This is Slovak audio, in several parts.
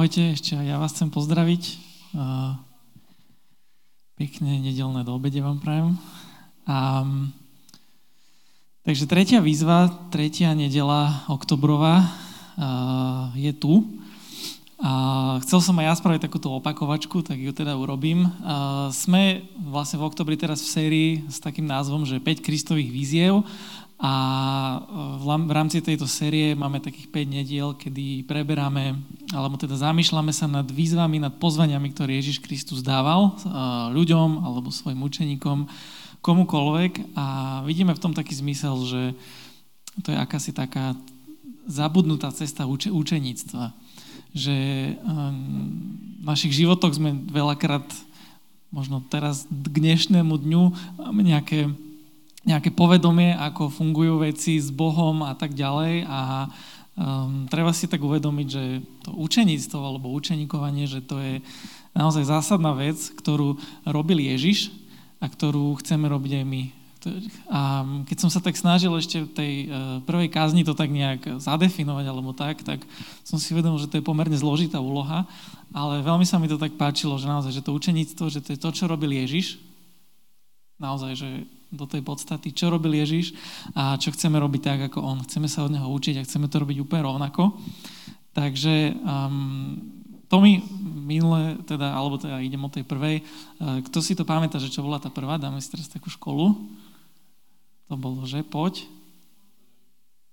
Ahojte, ešte ja vás chcem pozdraviť. Pekné nedelné do obede vám prajem. A, takže tretia výzva, tretia nedela oktobrová je tu. A chcel som aj ja spraviť takúto opakovačku, tak ju teda urobím. A sme vlastne v oktobri teraz v sérii s takým názvom, že 5 kristových víziev a e, v rámci tejto série máme takých 5 nediel, kedy preberáme, alebo teda zamýšľame sa nad výzvami, nad pozvaniami, ktoré Ježiš Kristus dával e, ľuďom alebo svojim učeníkom, komukoľvek. A vidíme v tom taký zmysel, že to je akási taká zabudnutá cesta uč- učeníctva. Že e, v našich životoch sme veľakrát, možno teraz k dnešnému dňu, máme nejaké nejaké povedomie, ako fungujú veci s Bohom a tak ďalej a um, treba si tak uvedomiť, že to učeníctvo alebo učeníkovanie, že to je naozaj zásadná vec, ktorú robil Ježiš a ktorú chceme robiť aj my. A keď som sa tak snažil ešte v tej uh, prvej kázni to tak nejak zadefinovať alebo tak, tak som si uvedomil, že to je pomerne zložitá úloha, ale veľmi sa mi to tak páčilo, že naozaj, že to učeníctvo, že to je to, čo robil Ježiš, naozaj, že do tej podstaty, čo robil Ježiš a čo chceme robiť tak, ako on. Chceme sa od neho učiť a chceme to robiť úplne rovnako. Takže um, to mi minule, teda, alebo teda idem od tej prvej, uh, kto si to pamätá, že čo bola tá prvá, dáme si teraz takú školu. To bolo, že poď.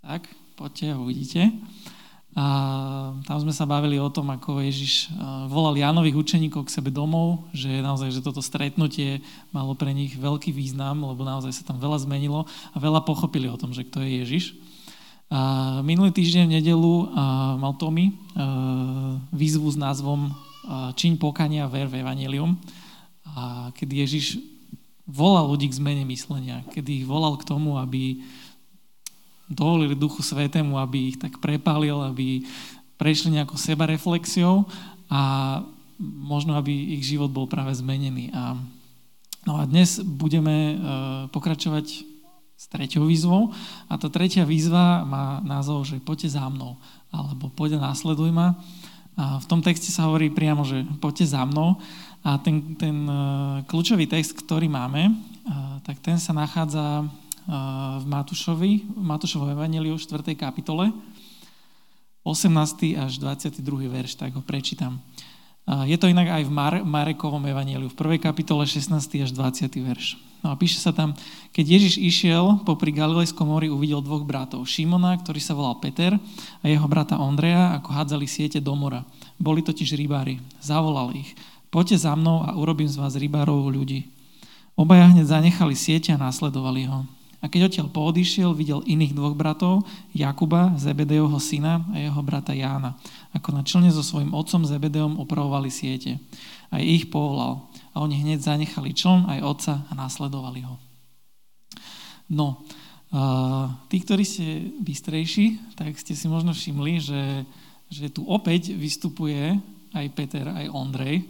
Tak, poďte uvidíte. A tam sme sa bavili o tom, ako Ježiš volal Jánových učeníkov k sebe domov, že naozaj, že toto stretnutie malo pre nich veľký význam, lebo naozaj sa tam veľa zmenilo a veľa pochopili o tom, že kto je Ježiš. A minulý týždeň v nedelu mal Tomi výzvu s názvom Čiň pokania ver v Evangelium, a kedy Ježiš volal ľudí k zmene myslenia, kedy ich volal k tomu, aby dovolili Duchu Svetému, aby ich tak prepálil, aby prešli nejakou sebareflexiou a možno, aby ich život bol práve zmenený. A, no a dnes budeme uh, pokračovať s treťou výzvou a tá tretia výzva má názov, že poďte za mnou, alebo poďte následuj ma. A v tom texte sa hovorí priamo, že poďte za mnou a ten, ten uh, kľúčový text, ktorý máme, uh, tak ten sa nachádza v Matúšovi, v Matúšovom evaníliu 4. kapitole, 18. až 22. verš, tak ho prečítam. Je to inak aj v Marekovom evaníliu, v 1. kapitole 16. až 20. verš. No a píše sa tam, keď Ježiš išiel popri Galilejskom mori, uvidel dvoch bratov. Šimona, ktorý sa volal Peter a jeho brata Ondreja, ako hádzali siete do mora. Boli totiž rybári. Zavolal ich. Poďte za mnou a urobím z vás rybárov ľudí. Obaja hneď zanechali siete a následovali ho. A keď odtiaľ poodišiel, videl iných dvoch bratov, Jakuba, Zebedejovho syna a jeho brata Jána, ako na člne so svojím otcom Zebedeom opravovali siete. Aj ich povolal. A oni hneď zanechali čln aj otca a následovali ho. No, tí, ktorí ste bystrejší, tak ste si možno všimli, že, že tu opäť vystupuje aj Peter, aj Ondrej,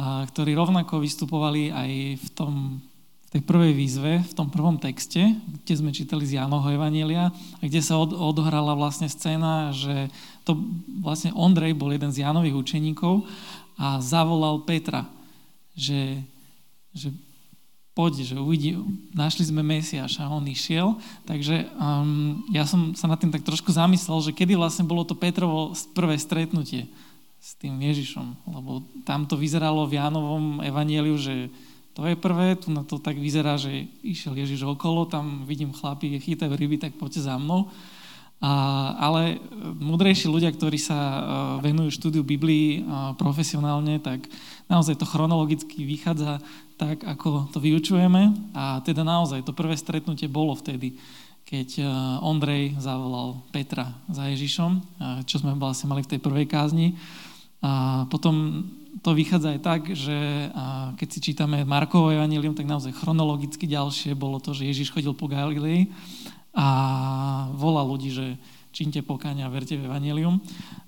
ktorí rovnako vystupovali aj v tom tej prvej výzve, v tom prvom texte, kde sme čítali z Jánoho Evanielia a kde sa od, odohrala vlastne scéna, že to vlastne Ondrej bol jeden z Jánových učeníkov a zavolal Petra, že, že poď, že uvidí, našli sme Mesiaša a on išiel. Takže um, ja som sa nad tým tak trošku zamyslel, že kedy vlastne bolo to Petrovo prvé stretnutie s tým Ježišom, lebo tam to vyzeralo v Jánovom evanieliu, že to je prvé, tu na to tak vyzerá, že išiel Ježiš okolo, tam vidím chlapí, chytajú ryby, tak poďte za mnou. A, ale múdrejší ľudia, ktorí sa uh, venujú štúdiu Biblii uh, profesionálne, tak naozaj to chronologicky vychádza tak, ako to vyučujeme. A teda naozaj to prvé stretnutie bolo vtedy, keď Ondrej zavolal Petra za Ježišom, čo sme vlastne mali v tej prvej kázni. A potom to vychádza aj tak, že keď si čítame Markovo evanílium, tak naozaj chronologicky ďalšie bolo to, že Ježiš chodil po Galilei a volal ľudí, že čínte pokáňa a verte v evanílium.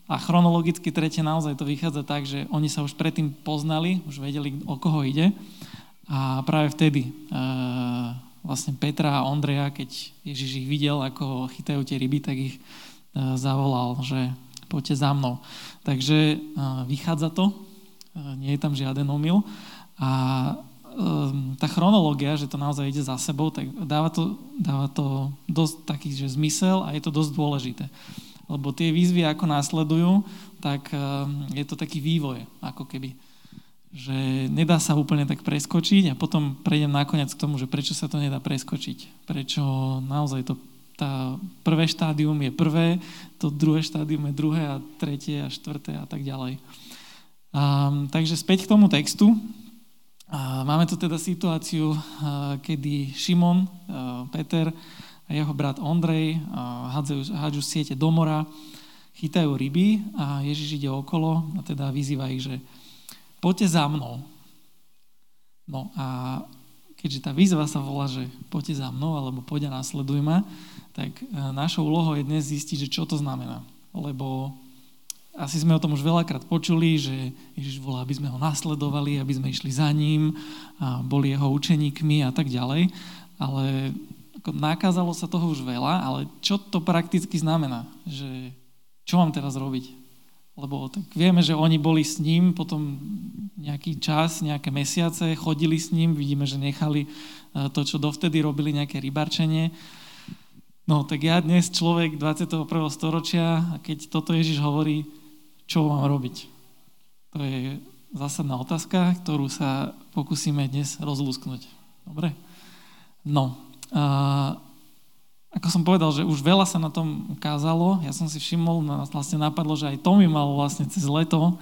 A chronologicky tretie naozaj to vychádza tak, že oni sa už predtým poznali, už vedeli, o koho ide. A práve vtedy vlastne Petra a Ondreja, keď Ježiš ich videl, ako chytajú tie ryby, tak ich zavolal, že poďte za mnou. Takže vychádza to, nie je tam žiaden omyl. A tá chronológia, že to naozaj ide za sebou, tak dáva to, dáva to dosť taký že zmysel a je to dosť dôležité. Lebo tie výzvy, ako následujú, tak je to taký vývoj, ako keby že nedá sa úplne tak preskočiť a potom prejdem nakoniec k tomu, že prečo sa to nedá preskočiť. Prečo naozaj to tá prvé štádium je prvé, to druhé štádium je druhé a tretie a štvrté a tak ďalej. Takže späť k tomu textu. Máme tu teda situáciu, kedy Šimon, Peter a jeho brat Ondrej hádzajú, hádžu siete do mora, chytajú ryby a Ježiš ide okolo a teda vyzýva ich, že poďte za mnou. No a keďže tá výzva sa volá, že poďte za mnou, alebo poďte a následuj ma, tak našou úlohou je dnes zistiť, že čo to znamená. Lebo asi sme o tom už veľakrát počuli, že Ježiš volá, aby sme ho nasledovali, aby sme išli za ním, a boli jeho učeníkmi a tak ďalej. Ale ako nakázalo sa toho už veľa, ale čo to prakticky znamená? Že čo mám teraz robiť? Lebo tak vieme, že oni boli s ním potom nejaký čas, nejaké mesiace, chodili s ním, vidíme, že nechali e, to, čo dovtedy robili, nejaké rybarčenie. No tak ja dnes človek 21. storočia, a keď toto Ježiš hovorí, čo mám robiť? To je zásadná otázka, ktorú sa pokúsime dnes rozlúsknuť. Dobre? No, a ako som povedal, že už veľa sa na tom ukázalo, ja som si všimol, vlastne napadlo, že aj Tomi mal vlastne cez leto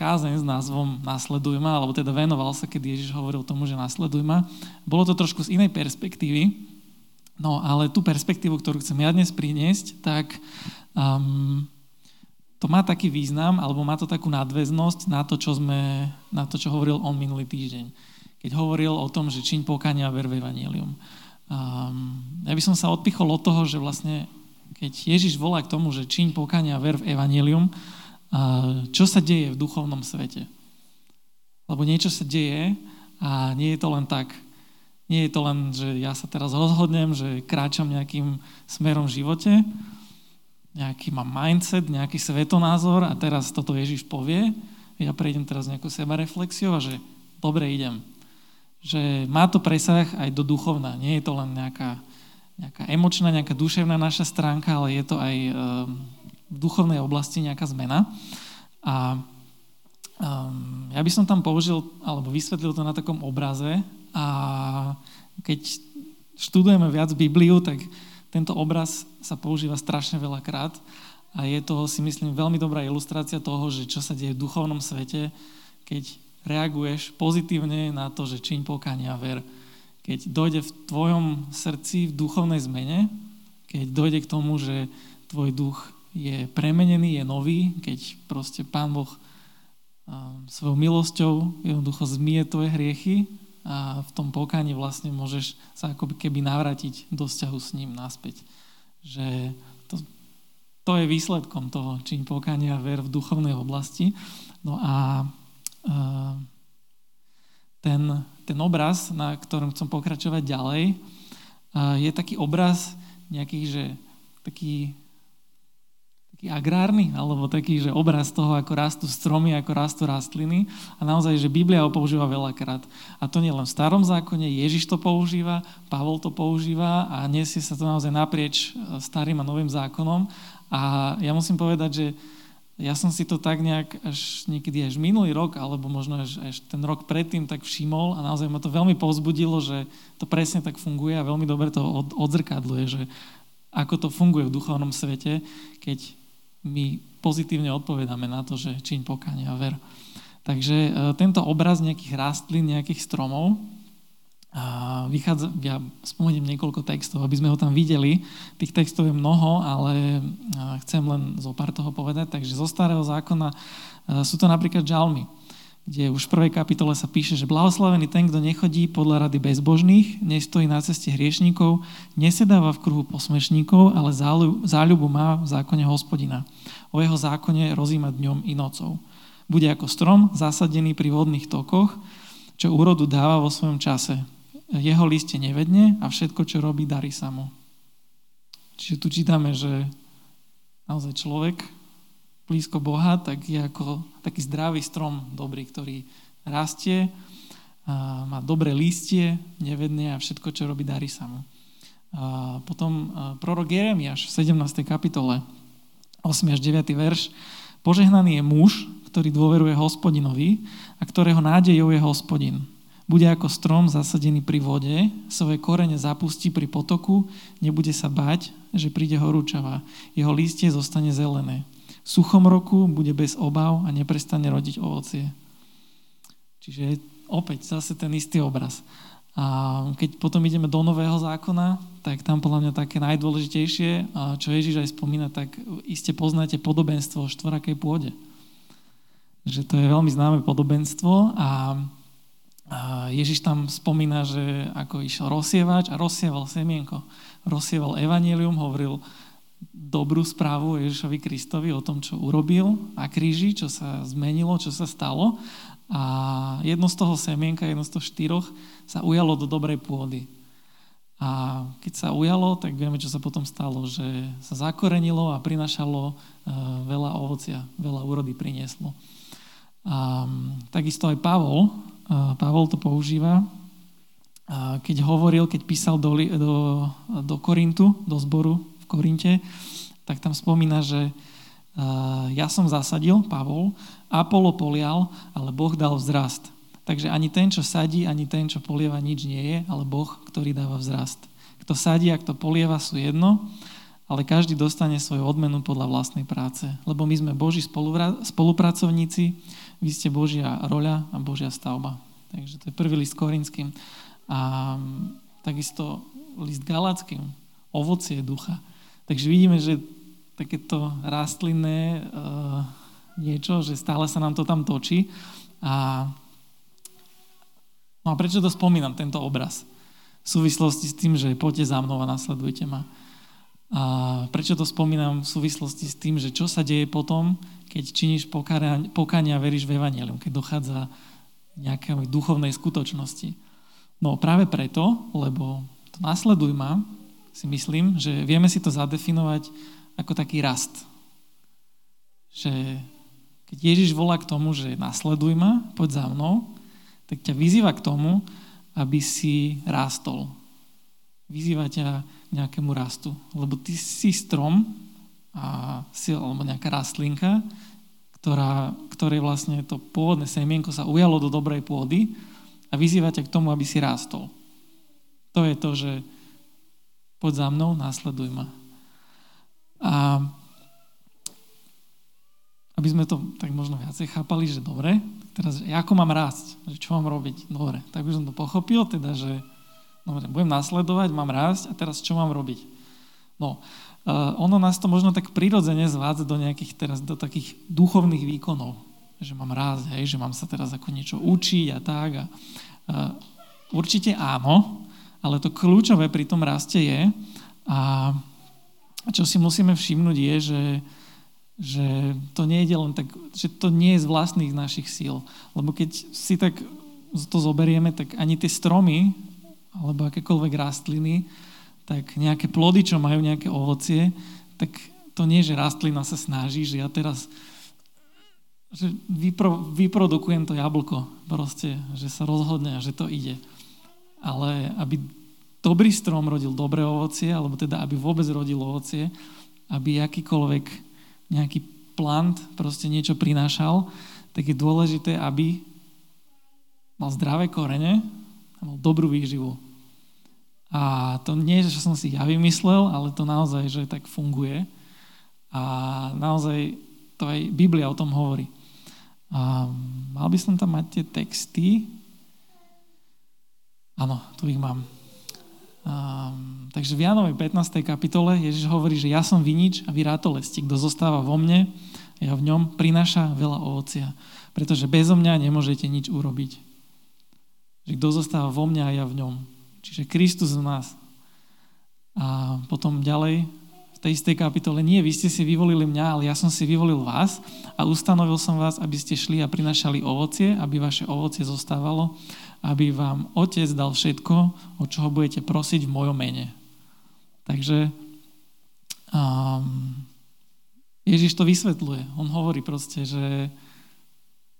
kázeň s názvom Nasleduj ma, alebo teda venoval sa, keď Ježiš hovoril tomu, že nasleduj ma. Bolo to trošku z inej perspektívy, no ale tú perspektívu, ktorú chcem ja dnes priniesť, tak um, to má taký význam, alebo má to takú nadväznosť na to, čo, sme, na to, čo hovoril on minulý týždeň. Keď hovoril o tom, že čiň pokania ver v evanílium. Um, ja by som sa odpichol od toho, že vlastne keď Ježiš volá k tomu, že čiň pokania ver v evanelium, uh, čo sa deje v duchovnom svete? Lebo niečo sa deje a nie je to len tak. Nie je to len, že ja sa teraz rozhodnem, že kráčam nejakým smerom v živote, nejaký mám mindset, nejaký svetonázor a teraz toto Ježiš povie, ja prejdem teraz nejakú sebareflexiu a že dobre idem že má to presah aj do duchovna. Nie je to len nejaká, nejaká emočná, nejaká duševná naša stránka, ale je to aj ehm, v duchovnej oblasti nejaká zmena. A um, ja by som tam použil, alebo vysvetlil to na takom obraze a keď študujeme viac Bibliu, tak tento obraz sa používa strašne veľakrát a je to, si myslím, veľmi dobrá ilustrácia toho, že čo sa deje v duchovnom svete, keď reaguješ pozitívne na to, že čiň pokania ver. Keď dojde v tvojom srdci v duchovnej zmene, keď dojde k tomu, že tvoj duch je premenený, je nový, keď proste Pán Boh svojou milosťou jednoducho zmie tvoje hriechy a v tom pokáni vlastne môžeš sa ako keby navrátiť do vzťahu s ním naspäť. Že to, to je výsledkom toho, čím pokánia ver v duchovnej oblasti. No a ten, ten obraz, na ktorom chcem pokračovať ďalej, je taký obraz nejakých, že taký, taký agrárny, alebo taký, že obraz toho, ako rastú stromy, ako rastú rastliny. A naozaj, že Biblia ho používa veľakrát. A to nie v starom zákone, Ježiš to používa, Pavol to používa a nesie sa to naozaj naprieč e, starým a novým zákonom. A ja musím povedať, že ja som si to tak nejak až niekedy až minulý rok, alebo možno až, až ten rok predtým tak všimol a naozaj ma to veľmi povzbudilo, že to presne tak funguje a veľmi dobre to od, odzrkadluje, že ako to funguje v duchovnom svete, keď my pozitívne odpovedáme na to, že čiň pokáňa a ver. Takže e, tento obraz nejakých rastlín, nejakých stromov, a vychádza, ja spomeniem niekoľko textov, aby sme ho tam videli. Tých textov je mnoho, ale chcem len zo pár toho povedať. Takže zo starého zákona sú to napríklad žalmy, kde už v prvej kapitole sa píše, že blahoslavený ten, kto nechodí podľa rady bezbožných, nestojí na ceste hriešníkov, nesedáva v kruhu posmešníkov, ale záľubu má v zákone hospodina. O jeho zákone rozíma dňom i nocou. Bude ako strom zasadený pri vodných tokoch, čo úrodu dáva vo svojom čase jeho liste nevedne a všetko, čo robí, darí sa mu. Čiže tu čítame, že naozaj človek blízko Boha, tak je ako taký zdravý strom dobrý, ktorý rastie, má dobré lístie, nevedne a všetko, čo robí, darí sa mu. Potom prorok Jeremiáš v 17. kapitole, 8. až 9. verš, požehnaný je muž, ktorý dôveruje hospodinovi a ktorého nádejou je hospodin. Bude ako strom zasadený pri vode, svoje korene zapustí pri potoku, nebude sa bať, že príde horúčava. Jeho lístie zostane zelené. Suchom roku bude bez obav a neprestane rodiť ovocie. Čiže opäť zase ten istý obraz. A keď potom ideme do Nového zákona, tak tam podľa mňa také najdôležitejšie, čo Ježiš aj spomína, tak iste poznáte podobenstvo o štvorakej pôde. Že to je veľmi známe podobenstvo a Ježiš tam spomína, že ako išiel rozsievač a rozsieval semienko. Rozsieval evanelium, hovoril dobrú správu Ježišovi Kristovi o tom, čo urobil na kríži, čo sa zmenilo, čo sa stalo. A jedno z toho semienka, jedno z toho štyroch sa ujalo do dobrej pôdy. A keď sa ujalo, tak vieme, čo sa potom stalo, že sa zakorenilo a prinašalo e, veľa ovocia, veľa úrody prinieslo. A takisto aj Pavol Pavol to používa, keď hovoril, keď písal do, do, do Korintu, do zboru v Korinte, tak tam spomína, že ja som zasadil, Pavol, Apollo polial, ale Boh dal vzrast. Takže ani ten, čo sadí, ani ten, čo polieva, nič nie je, ale Boh, ktorý dáva vzrast. Kto sadí a kto polieva sú jedno, ale každý dostane svoju odmenu podľa vlastnej práce. Lebo my sme Boží spolupracovníci, vy ste Božia roľa a Božia stavba. Takže to je prvý list korinským. A takisto list galackým, ovocie ducha. Takže vidíme, že takéto rastlinné uh, niečo, že stále sa nám to tam točí. A, no a prečo to spomínam, tento obraz? V súvislosti s tým, že poďte za mnou a nasledujte ma. A prečo to spomínam v súvislosti s tým, že čo sa deje potom, keď činíš pokania a veríš v Evangelium, keď dochádza nejakej duchovnej skutočnosti. No práve preto, lebo to nasleduj ma, si myslím, že vieme si to zadefinovať ako taký rast. Že keď Ježiš volá k tomu, že nasleduj ma, poď za mnou, tak ťa vyzýva k tomu, aby si rástol. Vyzýva ťa nejakému rastu. Lebo ty si strom, a sil, alebo nejaká rastlinka, ktorá, ktorej vlastne to pôvodné semienko sa ujalo do dobrej pôdy a vyzývate k tomu, aby si rástol. To je to, že poď za mnou, následuj ma. A aby sme to tak možno viacej chápali, že dobre, teraz, ako mám rásť, že čo mám robiť, dobre, tak by som to pochopil, teda, že dobre, budem nasledovať, mám rásť a teraz čo mám robiť? No, uh, ono nás to možno tak prirodzene zvádza do nejakých teraz, do takých duchovných výkonov. Že mám ráz, hej, že mám sa teraz ako niečo učiť a tak. A, uh, určite áno, ale to kľúčové pri tom raste je, a čo si musíme všimnúť je, že, že to nie je len tak, že to nie je z vlastných našich síl. Lebo keď si tak to zoberieme, tak ani tie stromy, alebo akékoľvek rastliny, tak nejaké plody, čo majú nejaké ovocie, tak to nie, že rastlina sa snaží, že ja teraz že vypro, vyprodukujem to jablko, proste, že sa rozhodne a že to ide. Ale aby dobrý strom rodil dobré ovocie, alebo teda aby vôbec rodil ovocie, aby akýkoľvek nejaký plant proste niečo prinášal, tak je dôležité, aby mal zdravé korene a mal dobrú výživu. A to nie, že som si ja vymyslel, ale to naozaj, že tak funguje. A naozaj to aj Biblia o tom hovorí. A mal by som tam mať tie texty. Áno, tu ich mám. Um, takže v Jánovej 15. kapitole Ježiš hovorí, že ja som vinič a vy rátolesti. Kto zostáva vo mne, ja v ňom prináša veľa ovocia. Pretože bezo mňa nemôžete nič urobiť. Že kto zostáva vo mne a ja v ňom. Čiže Kristus v nás. A potom ďalej v tej istej kapitole, nie, vy ste si vyvolili mňa, ale ja som si vyvolil vás a ustanovil som vás, aby ste šli a prinašali ovocie, aby vaše ovocie zostávalo, aby vám Otec dal všetko, o čoho budete prosiť v mojom mene. Takže um, Ježiš to vysvetľuje. On hovorí proste, že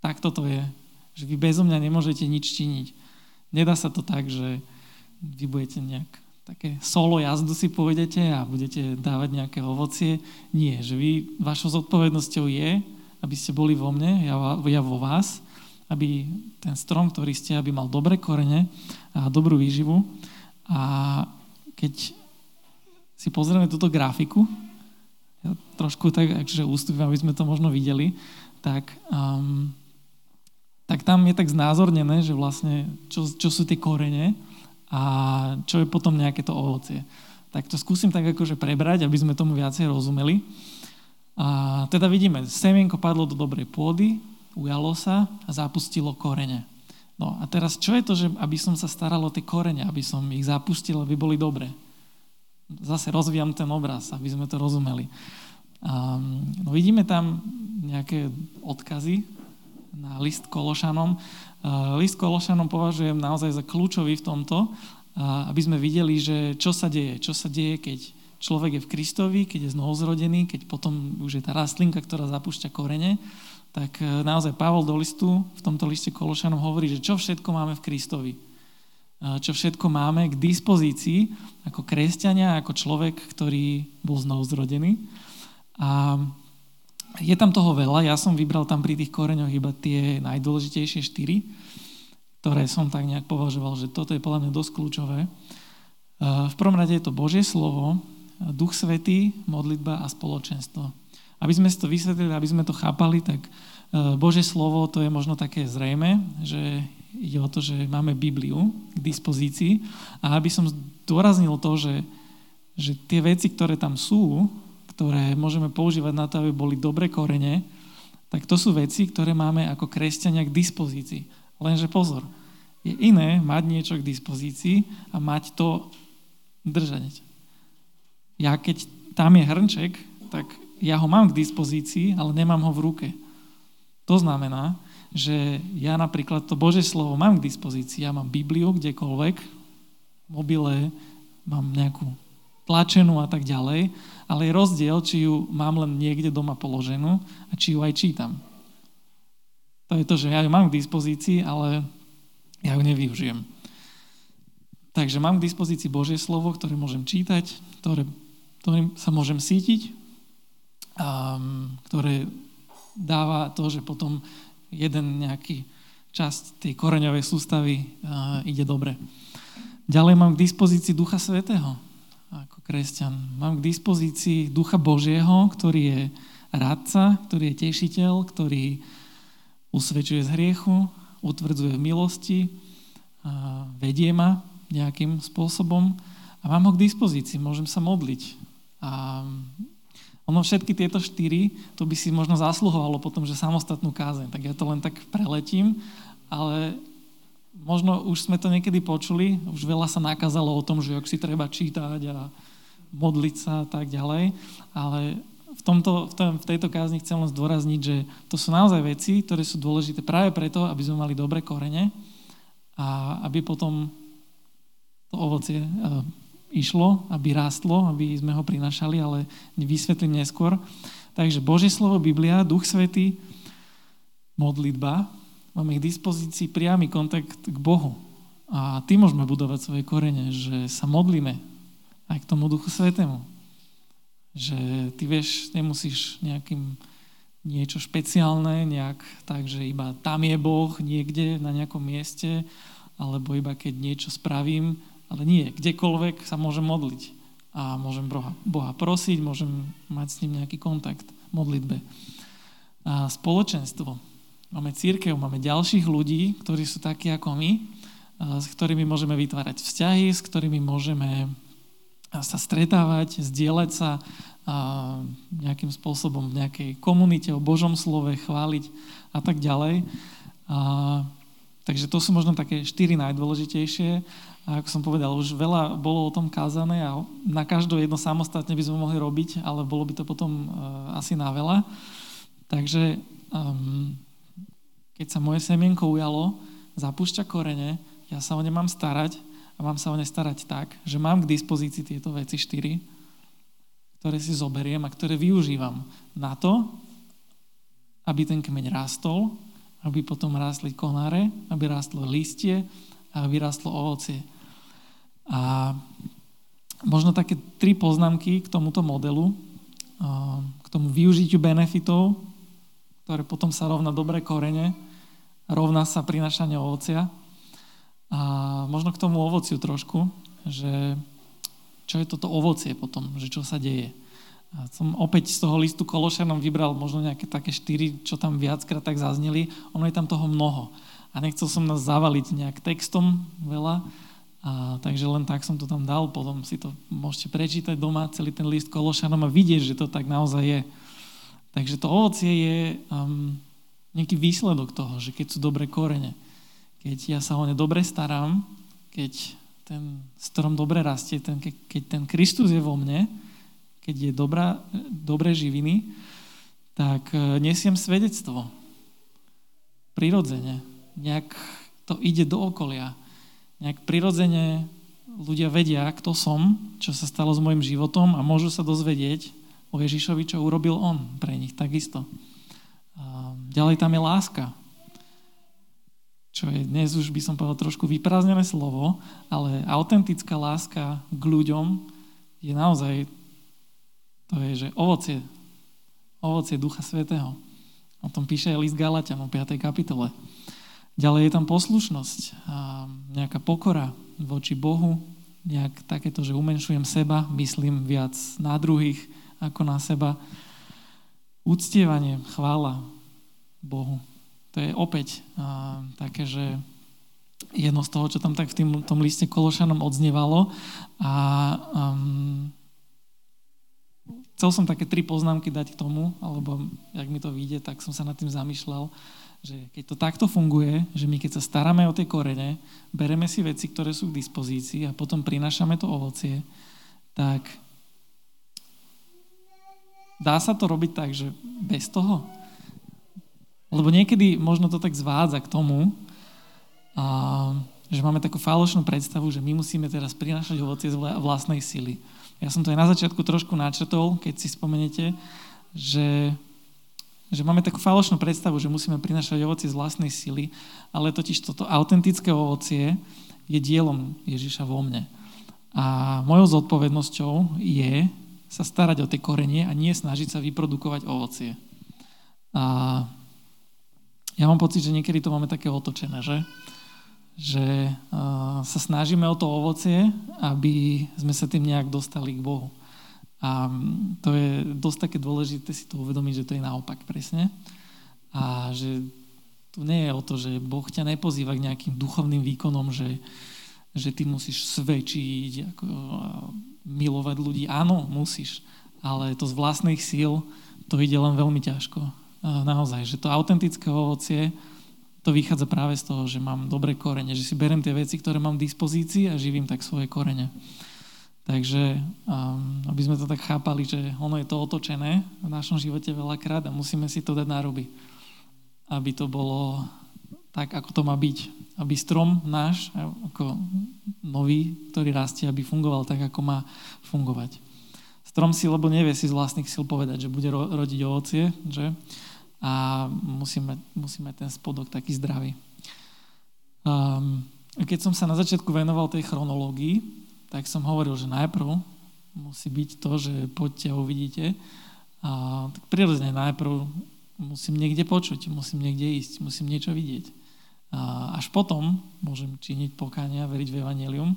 takto to je. Že vy bezo mňa nemôžete nič činiť. Nedá sa to tak, že vy budete nejak také solo jazdu si pôjdete a budete dávať nejaké ovocie. Nie, že vy, vašou zodpovednosťou je, aby ste boli vo mne, ja, ja vo vás, aby ten strom, ktorý ste, aby mal dobré korene a dobrú výživu. A keď si pozrieme túto grafiku, ja trošku tak, že ústupím, aby sme to možno videli, tak, um, tak tam je tak znázornené, že vlastne čo, čo sú tie korene a čo je potom nejaké to ovocie. Tak to skúsim tak akože prebrať, aby sme tomu viacej rozumeli. A teda vidíme, semienko padlo do dobrej pôdy, ujalo sa a zapustilo korene. No a teraz čo je to, že aby som sa staral o tie korene, aby som ich zapustil, aby boli dobré? zase rozvíjam ten obraz, aby sme to rozumeli. Um, no vidíme tam nejaké odkazy na list Kološanom. Uh, list Kološanom považujem naozaj za kľúčový v tomto, uh, aby sme videli, že čo sa deje. Čo sa deje, keď človek je v Kristovi, keď je znovuzrodený, keď potom už je tá rastlinka, ktorá zapúšťa korene, tak uh, naozaj Pavol do listu v tomto liste Kološanom hovorí, že čo všetko máme v Kristovi čo všetko máme k dispozícii ako kresťania, ako človek, ktorý bol znovu zrodený. A je tam toho veľa, ja som vybral tam pri tých koreňoch iba tie najdôležitejšie štyri, ktoré som tak nejak považoval, že toto je podľa mňa dosť kľúčové. V prvom rade je to Božie slovo, Duch Svetý, modlitba a spoločenstvo. Aby sme si to vysvetlili, aby sme to chápali, tak Božie slovo to je možno také zrejme, že ide o to, že máme Bibliu k dispozícii a aby som zdôraznil to, že, že tie veci, ktoré tam sú, ktoré môžeme používať na to, aby boli dobre korene, tak to sú veci, ktoré máme ako kresťania k dispozícii. Lenže pozor, je iné mať niečo k dispozícii a mať to držať. Ja keď tam je hrnček, tak ja ho mám k dispozícii, ale nemám ho v ruke. To znamená, že ja napríklad to Božie slovo mám k dispozícii, ja mám Bibliu kdekoľvek, mobile, mám nejakú tlačenú a tak ďalej, ale je rozdiel, či ju mám len niekde doma položenú a či ju aj čítam. To je to, že ja ju mám k dispozícii, ale ja ju nevyužijem. Takže mám k dispozícii Božie slovo, ktoré môžem čítať, ktoré, ktorým sa môžem sítiť, um, ktoré dáva to, že potom jeden nejaký časť tej koreňovej sústavy uh, ide dobre. Ďalej mám k dispozícii Ducha Svetého ako kresťan. Mám k dispozícii Ducha Božieho, ktorý je radca, ktorý je tešiteľ, ktorý usvedčuje z hriechu, utvrdzuje v milosti, uh, vedie ma nejakým spôsobom a mám ho k dispozícii, môžem sa modliť. A ono všetky tieto štyri, to by si možno zasluhovalo potom, že samostatnú kázeň. Tak ja to len tak preletím, ale možno už sme to niekedy počuli, už veľa sa nakázalo o tom, že ak si treba čítať a modliť sa a tak ďalej, ale v, tomto, v, tom, v tejto kázni chcem len zdôrazniť, že to sú naozaj veci, ktoré sú dôležité práve preto, aby sme mali dobré korene a aby potom to ovocie išlo, aby rástlo, aby sme ho prinašali, ale vysvetlím neskôr. Takže Božie slovo, Biblia, Duch Svetý, modlitba, máme k dispozícii priamy kontakt k Bohu. A tým môžeme budovať svoje korene, že sa modlíme aj k tomu Duchu Svetému. Že ty vieš, nemusíš nejakým niečo špeciálne, nejak tak, že iba tam je Boh niekde na nejakom mieste, alebo iba keď niečo spravím, ale nie, kdekoľvek sa môžem modliť a môžem Boha, prosiť, môžem mať s ním nejaký kontakt modlitbe. A spoločenstvo. Máme církev, máme ďalších ľudí, ktorí sú takí ako my, s ktorými môžeme vytvárať vzťahy, s ktorými môžeme sa stretávať, zdieľať sa nejakým spôsobom v nejakej komunite o Božom slove, chváliť a tak ďalej. A, takže to sú možno také štyri najdôležitejšie. A ako som povedal, už veľa bolo o tom kázané a na každú jedno samostatne by sme mohli robiť, ale bolo by to potom uh, asi na veľa. Takže um, keď sa moje semienko ujalo, zapúšťa korene, ja sa o ne mám starať a mám sa o ne starať tak, že mám k dispozícii tieto veci štyri, ktoré si zoberiem a ktoré využívam na to, aby ten kmeň rástol, aby potom rástli konáre, aby rástlo listie a aby rástlo ovocie. A možno také tri poznámky k tomuto modelu, k tomu využitiu benefitov, ktoré potom sa rovná dobré korene, rovná sa prinašanie ovocia. A možno k tomu ovociu trošku, že čo je toto ovocie potom, že čo sa deje. A som opäť z toho listu Kološanom vybral možno nejaké také štyri, čo tam viackrát tak zazneli. Ono je tam toho mnoho. A nechcel som nás zavaliť nejak textom veľa, a, takže len tak som to tam dal, potom si to môžete prečítať doma, celý ten list Kološanom a vidieť, že to tak naozaj je. Takže to ovocie je um, nejaký výsledok toho, že keď sú dobré korene, keď ja sa o ne dobre starám, keď ten strom dobre rastie, ten, keď ten Kristus je vo mne, keď je dobrá, dobré živiny, tak e, nesiem svedectvo. Prirodzene. Nejak to ide do okolia. Nejak prirodzene ľudia vedia, kto som, čo sa stalo s môjim životom a môžu sa dozvedieť o Ježišovi, čo urobil on pre nich takisto. Ďalej tam je láska čo je dnes už by som povedal trošku vyprázdnené slovo, ale autentická láska k ľuďom je naozaj, to je, že ovocie, ovocie Ducha Svetého. O tom píše aj list Galatianom 5. kapitole. Ďalej je tam poslušnosť, a nejaká pokora voči Bohu, nejak takéto, že umenšujem seba, myslím viac na druhých ako na seba. Uctievanie, chvála Bohu to je opäť uh, také, že jedno z toho, čo tam tak v tým, tom liste Kološanom odznievalo. A um, chcel som také tri poznámky dať k tomu, alebo jak mi to vyjde, tak som sa nad tým zamýšľal, že keď to takto funguje, že my keď sa staráme o tie korene, bereme si veci, ktoré sú k dispozícii a potom prinášame to ovocie, tak dá sa to robiť tak, že bez toho, lebo niekedy možno to tak zvádza k tomu, a, že máme takú falošnú predstavu, že my musíme teraz prinášať ovocie z vlastnej sily. Ja som to aj na začiatku trošku načrtol, keď si spomenete, že, že máme takú falošnú predstavu, že musíme prinášať ovocie z vlastnej sily, ale totiž toto autentické ovocie je dielom Ježiša vo mne. A mojou zodpovednosťou je sa starať o tie korenie a nie snažiť sa vyprodukovať ovocie. A ja mám pocit, že niekedy to máme také otočené, že? Že sa snažíme o to ovocie, aby sme sa tým nejak dostali k Bohu. A to je dosť také dôležité si to uvedomiť, že to je naopak presne. A že tu nie je o to, že Boh ťa nepozýva k nejakým duchovným výkonom, že, že ty musíš svedčiť, ako, milovať ľudí. Áno, musíš, ale to z vlastných síl to ide len veľmi ťažko naozaj, že to autentické ovocie, to vychádza práve z toho, že mám dobré korene, že si berem tie veci, ktoré mám v dispozícii a živím tak svoje korene. Takže, um, aby sme to tak chápali, že ono je to otočené v našom živote veľakrát a musíme si to dať náruby. Aby to bolo tak, ako to má byť. Aby strom náš, ako nový, ktorý rastie, aby fungoval tak, ako má fungovať. Strom si, lebo nevie si z vlastných síl povedať, že bude rodiť ovocie, že? a musíme, musíme ten spodok taký zdravý. Um, keď som sa na začiatku venoval tej chronológii, tak som hovoril, že najprv musí byť to, že poďte a uvidíte. A, tak prirodzene najprv musím niekde počuť, musím niekde ísť, musím niečo vidieť. A až potom môžem činiť pokáňa a veriť v evanelium,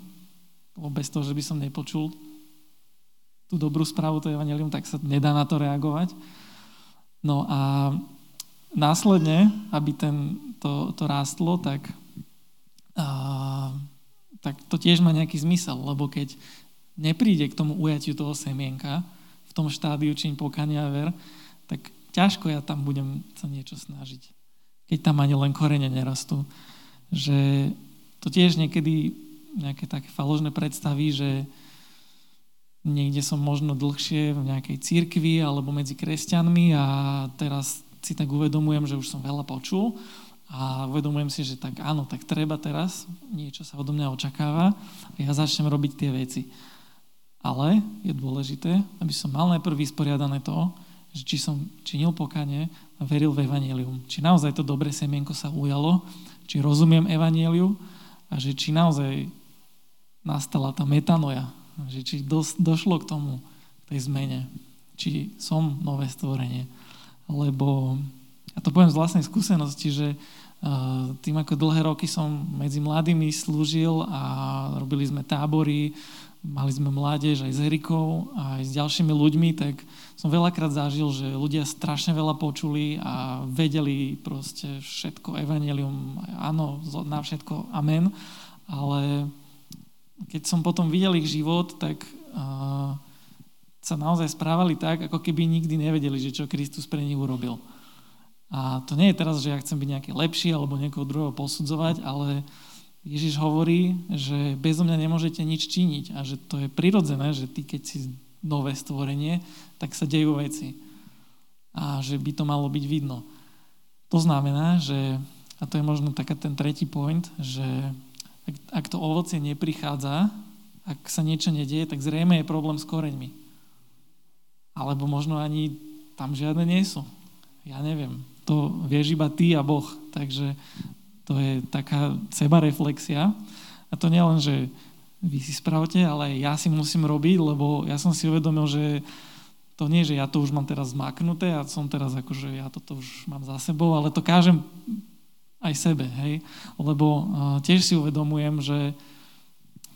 lebo bez toho, že by som nepočul tú dobrú správu, to evanelium, tak sa nedá na to reagovať. No a následne, aby ten, to, to rástlo, tak, a, tak to tiež má nejaký zmysel, lebo keď nepríde k tomu ujatiu toho semienka, v tom štádiu čím pokania ver, tak ťažko ja tam budem sa niečo snažiť. Keď tam ani len korene nerastú. Že to tiež niekedy nejaké také faložné predstavy, že niekde som možno dlhšie v nejakej církvi alebo medzi kresťanmi a teraz si tak uvedomujem, že už som veľa počul a uvedomujem si, že tak áno, tak treba teraz, niečo sa odo mňa očakáva a ja začnem robiť tie veci. Ale je dôležité, aby som mal najprv vysporiadané to, že či som činil pokanie a veril v evanílium. Či naozaj to dobré semienko sa ujalo, či rozumiem evaníliu a že či naozaj nastala tá metanoja, že či dos, došlo k tomu, tej zmene, či som nové stvorenie. Lebo, ja to poviem z vlastnej skúsenosti, že tým ako dlhé roky som medzi mladými slúžil a robili sme tábory, mali sme mládež aj s Erikou, aj s ďalšími ľuďmi, tak som veľakrát zažil, že ľudia strašne veľa počuli a vedeli proste všetko, evanelium, áno, na všetko, amen, ale keď som potom videl ich život, tak uh, sa naozaj správali tak, ako keby nikdy nevedeli, že čo Kristus pre nich urobil. A to nie je teraz, že ja chcem byť nejaký lepší alebo niekoho druhého posudzovať, ale Ježiš hovorí, že bezo mňa nemôžete nič činiť a že to je prirodzené, že ty keď si nové stvorenie, tak sa dejú veci. A že by to malo byť vidno. To znamená, že, a to je možno taká ten tretí point, že ak, ak to ovocie neprichádza, ak sa niečo nedieje, tak zrejme je problém s koreňmi. Alebo možno ani tam žiadne nie sú. Ja neviem. To vieš iba ty a Boh. Takže to je taká sebareflexia. A to nie len, že vy si spravte, ale ja si musím robiť, lebo ja som si uvedomil, že to nie, že ja to už mám teraz zmaknuté a som teraz akože ja toto už mám za sebou, ale to kážem aj sebe, hej? Lebo uh, tiež si uvedomujem, že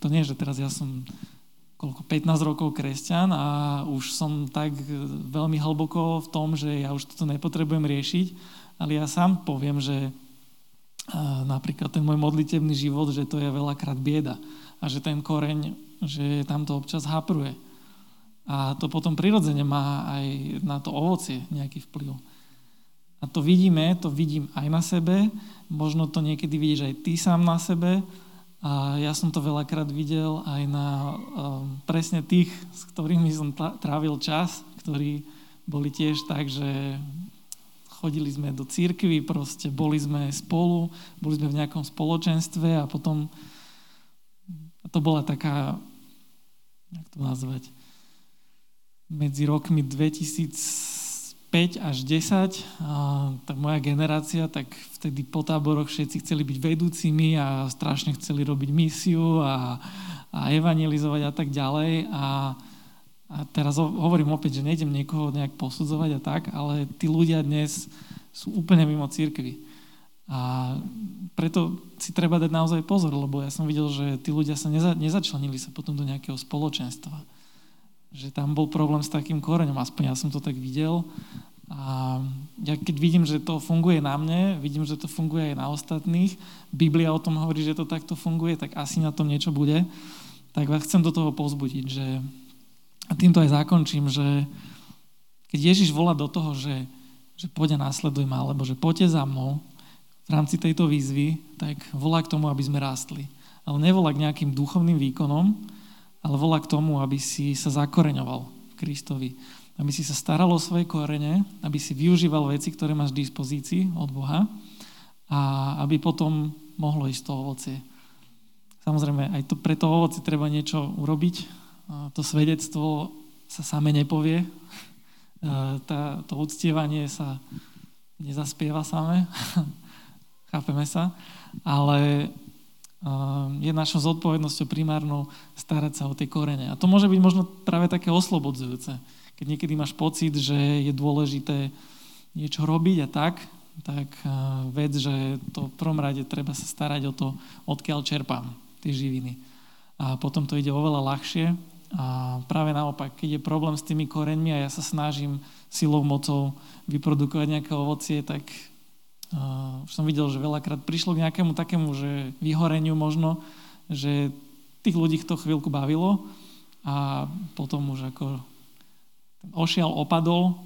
to nie, že teraz ja som koľko, 15 rokov kresťan a už som tak veľmi hlboko v tom, že ja už toto nepotrebujem riešiť, ale ja sám poviem, že napríklad ten môj modlitebný život, že to je veľakrát bieda a že ten koreň, že tam to občas hapruje. A to potom prirodzene má aj na to ovocie nejaký vplyv. A to vidíme, to vidím aj na sebe, možno to niekedy vidíš aj ty sám na sebe a ja som to veľakrát videl aj na um, presne tých, s ktorými som trávil čas, ktorí boli tiež tak, že chodili sme do církvy, proste boli sme spolu, boli sme v nejakom spoločenstve a potom to bola taká, jak to nazvať, medzi rokmi 2005 až 10, a tak moja generácia, tak vtedy po táboroch všetci chceli byť vedúcimi a strašne chceli robiť misiu a, a evangelizovať a tak ďalej. A a teraz hovorím opäť, že nejdem niekoho nejak posudzovať a tak, ale tí ľudia dnes sú úplne mimo církvy. A preto si treba dať naozaj pozor, lebo ja som videl, že tí ľudia sa neza, nezačlenili sa potom do nejakého spoločenstva. Že tam bol problém s takým koreňom, aspoň ja som to tak videl. A ja keď vidím, že to funguje na mne, vidím, že to funguje aj na ostatných, Biblia o tom hovorí, že to takto funguje, tak asi na tom niečo bude. Tak vás chcem do toho pozbudiť, že a týmto aj zakončím, že keď Ježiš volá do toho, že, že poď a následuj ma, alebo že poďte za mnou v rámci tejto výzvy, tak volá k tomu, aby sme rástli. Ale nevolá k nejakým duchovným výkonom, ale volá k tomu, aby si sa zakoreňoval v Kristovi. Aby si sa staral o svoje korene, aby si využíval veci, ktoré máš v dispozícii od Boha a aby potom mohlo ísť to ovocie. Samozrejme, aj to, pre to ovocie treba niečo urobiť, to svedectvo sa same nepovie. Tá, to uctievanie sa nezaspieva same. Chápeme sa. Ale je našou zodpovednosťou primárnou starať sa o tie korene. A to môže byť možno práve také oslobodzujúce. Keď niekedy máš pocit, že je dôležité niečo robiť a tak, tak vec, že to v prvom rade treba sa starať o to, odkiaľ čerpám tie živiny. A potom to ide oveľa ľahšie a práve naopak, keď je problém s tými koreňmi a ja sa snažím silou, mocou vyprodukovať nejaké ovocie, tak uh, už som videl, že veľakrát prišlo k nejakému takému, že vyhoreniu možno, že tých ľudí to chvíľku bavilo a potom už ako ten ošial opadol,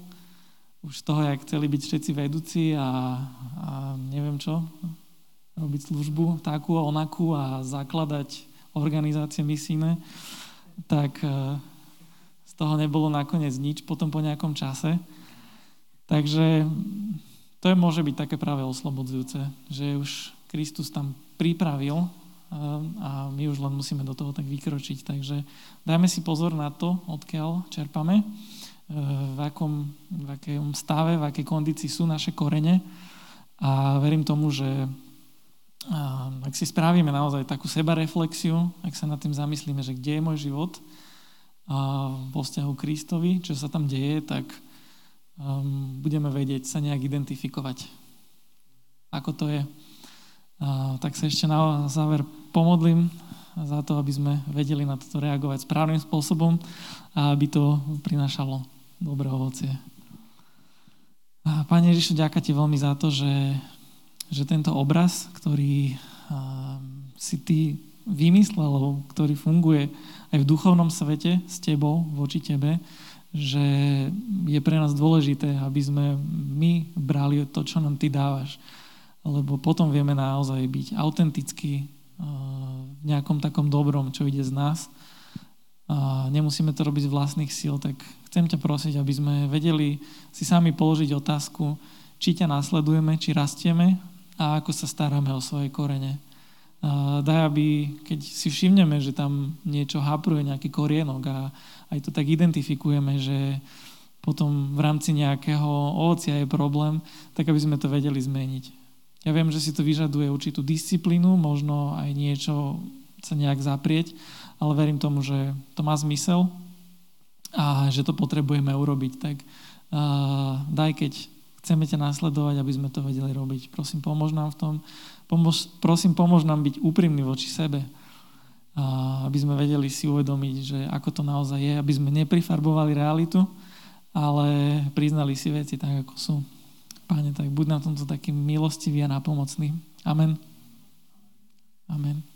už z toho, jak chceli byť všetci vedúci a, a neviem čo, robiť službu takú a onakú a zakladať organizácie misijné tak e, z toho nebolo nakoniec nič potom po nejakom čase. Takže to je, môže byť také práve oslobodzujúce, že už Kristus tam pripravil a my už len musíme do toho tak vykročiť. Takže dajme si pozor na to, odkiaľ čerpame, v akom, v akom stave, v akej kondícii sú naše korene a verím tomu, že ak si spravíme naozaj takú sebareflexiu, ak sa nad tým zamyslíme, že kde je môj život vo vzťahu Kristovi, čo sa tam deje, tak um, budeme vedieť sa nejak identifikovať, ako to je. A, tak sa ešte na záver pomodlím za to, aby sme vedeli na toto reagovať správnym spôsobom a aby to prinášalo dobré ovocie. Pane Ježišu, ďakujem ti veľmi za to, že, že tento obraz, ktorý a, si ty vymyslel, ktorý funguje aj v duchovnom svete s tebou, voči tebe, že je pre nás dôležité, aby sme my brali to, čo nám ty dávaš. Lebo potom vieme naozaj byť autentickí v nejakom takom dobrom, čo ide z nás. Nemusíme to robiť z vlastných síl, tak chcem ťa prosiť, aby sme vedeli si sami položiť otázku, či ťa následujeme, či rastieme a ako sa staráme o svoje korene. Daj, aby keď si všimneme, že tam niečo hapruje, nejaký korienok a aj to tak identifikujeme, že potom v rámci nejakého ovocia je problém, tak aby sme to vedeli zmeniť. Ja viem, že si to vyžaduje určitú disciplínu, možno aj niečo sa nejak zaprieť, ale verím tomu, že to má zmysel a že to potrebujeme urobiť. Tak uh, daj, keď chceme ťa následovať, aby sme to vedeli robiť. Prosím, pomôž nám v tom. Pomôž, prosím, pomôž nám byť úprimní voči sebe aby sme vedeli si uvedomiť, že ako to naozaj je, aby sme neprifarbovali realitu, ale priznali si veci tak, ako sú. Páne, tak buď na tomto takým milostivý a napomocný. Amen. Amen.